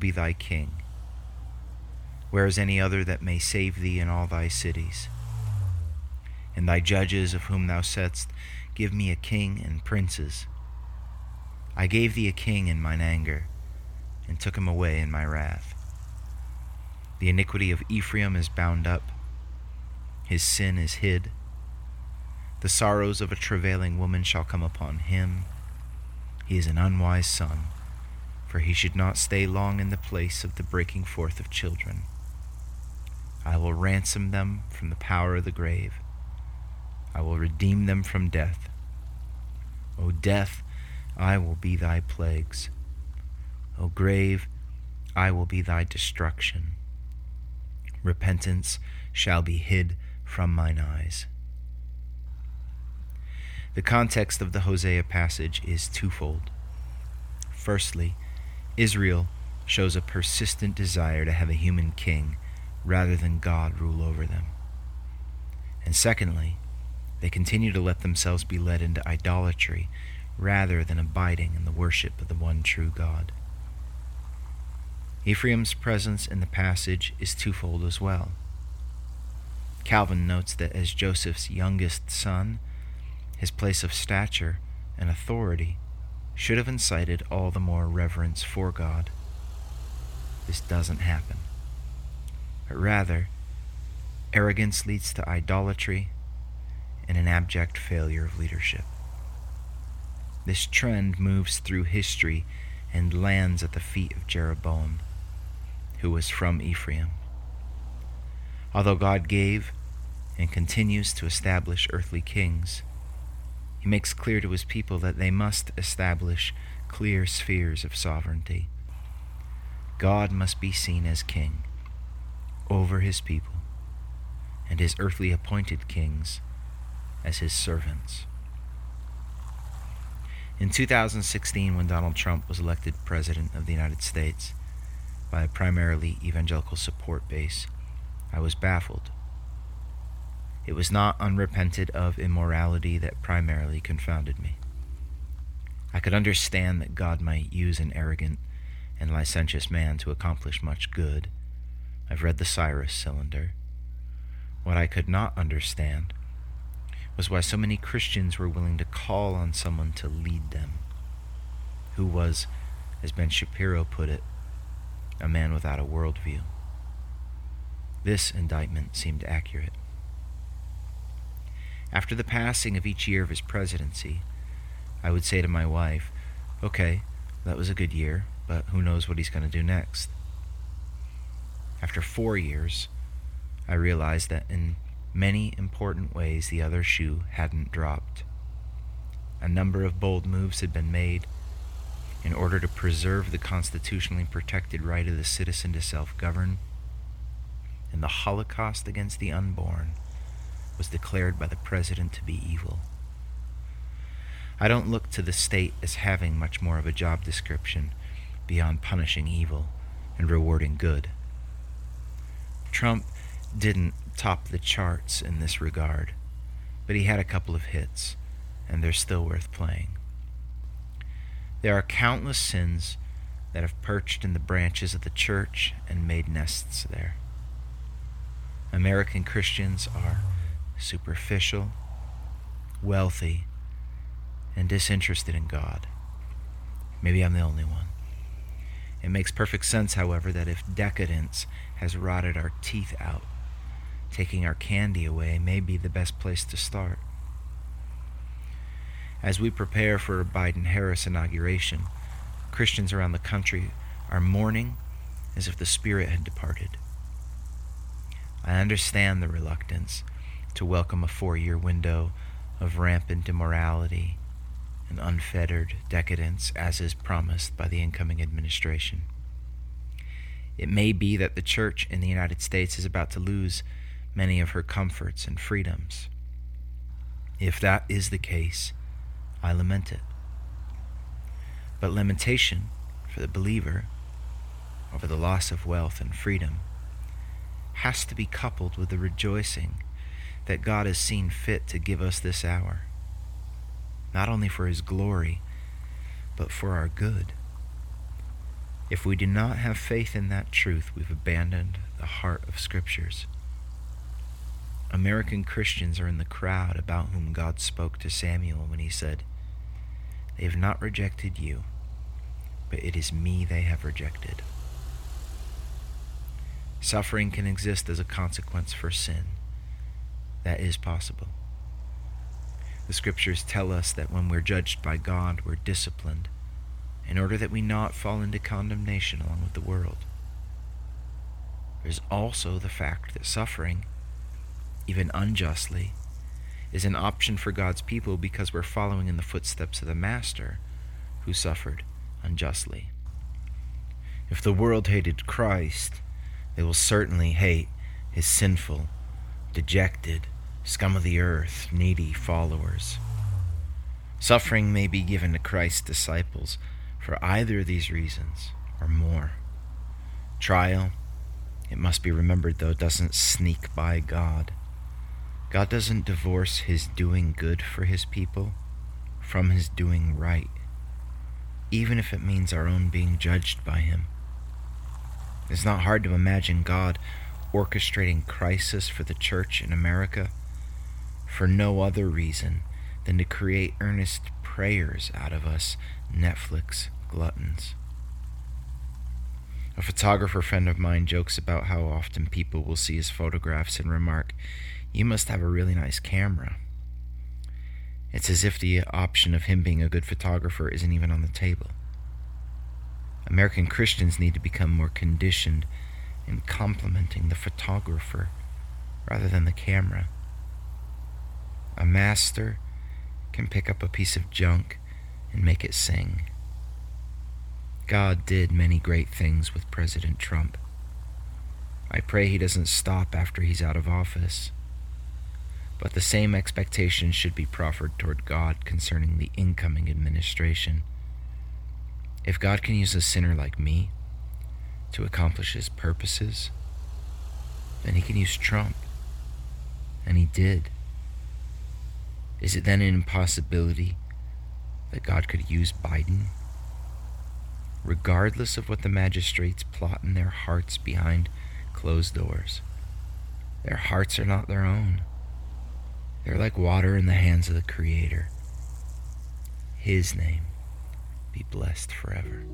be thy king. Where is any other that may save thee in all thy cities? And thy judges, of whom thou saidst, Give me a king and princes. I gave thee a king in mine anger, and took him away in my wrath. The iniquity of Ephraim is bound up, his sin is hid. The sorrows of a travailing woman shall come upon him. He is an unwise son, for he should not stay long in the place of the breaking forth of children. I will ransom them from the power of the grave. I will redeem them from death. O death, I will be thy plagues. O grave, I will be thy destruction. Repentance shall be hid from mine eyes. The context of the Hosea passage is twofold. Firstly, Israel shows a persistent desire to have a human king rather than God rule over them. And secondly, they continue to let themselves be led into idolatry rather than abiding in the worship of the one true God. Ephraim's presence in the passage is twofold as well. Calvin notes that as Joseph's youngest son, his place of stature and authority should have incited all the more reverence for God. This doesn't happen but rather, arrogance leads to idolatry and an abject failure of leadership. This trend moves through history and lands at the feet of Jeroboam, who was from Ephraim. Although God gave and continues to establish earthly kings, he makes clear to his people that they must establish clear spheres of sovereignty. God must be seen as king over his people and his earthly appointed kings as his servants. In 2016, when Donald Trump was elected President of the United States by a primarily evangelical support base, I was baffled. It was not unrepented of immorality that primarily confounded me. I could understand that God might use an arrogant and licentious man to accomplish much good I've read the Cyrus cylinder. What I could not understand was why so many Christians were willing to call on someone to lead them, who was, as Ben Shapiro put it, a man without a worldview. This indictment seemed accurate. After the passing of each year of his presidency, I would say to my wife, Okay, that was a good year, but who knows what he's going to do next? After four years, I realized that in many important ways the other shoe hadn't dropped. A number of bold moves had been made in order to preserve the constitutionally protected right of the citizen to self govern, and the Holocaust against the unborn was declared by the president to be evil. I don't look to the state as having much more of a job description beyond punishing evil and rewarding good. Trump didn't top the charts in this regard, but he had a couple of hits, and they're still worth playing. There are countless sins that have perched in the branches of the church and made nests there. American Christians are superficial, wealthy, and disinterested in God. Maybe I'm the only one. It makes perfect sense, however, that if decadence has rotted our teeth out, taking our candy away may be the best place to start. As we prepare for Biden Harris inauguration, Christians around the country are mourning as if the Spirit had departed. I understand the reluctance to welcome a four year window of rampant immorality and unfettered decadence as is promised by the incoming administration. It may be that the church in the United States is about to lose many of her comforts and freedoms. If that is the case, I lament it. But lamentation for the believer over the loss of wealth and freedom has to be coupled with the rejoicing that God has seen fit to give us this hour not only for his glory, but for our good. If we do not have faith in that truth, we've abandoned the heart of Scriptures. American Christians are in the crowd about whom God spoke to Samuel when he said, They have not rejected you, but it is me they have rejected. Suffering can exist as a consequence for sin. That is possible. The scriptures tell us that when we're judged by God, we're disciplined in order that we not fall into condemnation along with the world. There's also the fact that suffering, even unjustly, is an option for God's people because we're following in the footsteps of the Master who suffered unjustly. If the world hated Christ, they will certainly hate his sinful, dejected, scum of the earth, needy followers. Suffering may be given to Christ's disciples for either of these reasons or more. Trial, it must be remembered though, doesn't sneak by God. God doesn't divorce his doing good for his people from his doing right, even if it means our own being judged by him. It's not hard to imagine God orchestrating crisis for the church in America for no other reason than to create earnest prayers out of us Netflix gluttons. A photographer friend of mine jokes about how often people will see his photographs and remark, You must have a really nice camera. It's as if the option of him being a good photographer isn't even on the table. American Christians need to become more conditioned in complimenting the photographer rather than the camera. A master can pick up a piece of junk and make it sing. God did many great things with President Trump. I pray he doesn't stop after he's out of office. But the same expectations should be proffered toward God concerning the incoming administration. If God can use a sinner like me to accomplish his purposes, then he can use Trump. And he did. Is it then an impossibility that God could use Biden? Regardless of what the magistrates plot in their hearts behind closed doors, their hearts are not their own. They're like water in the hands of the Creator. His name be blessed forever.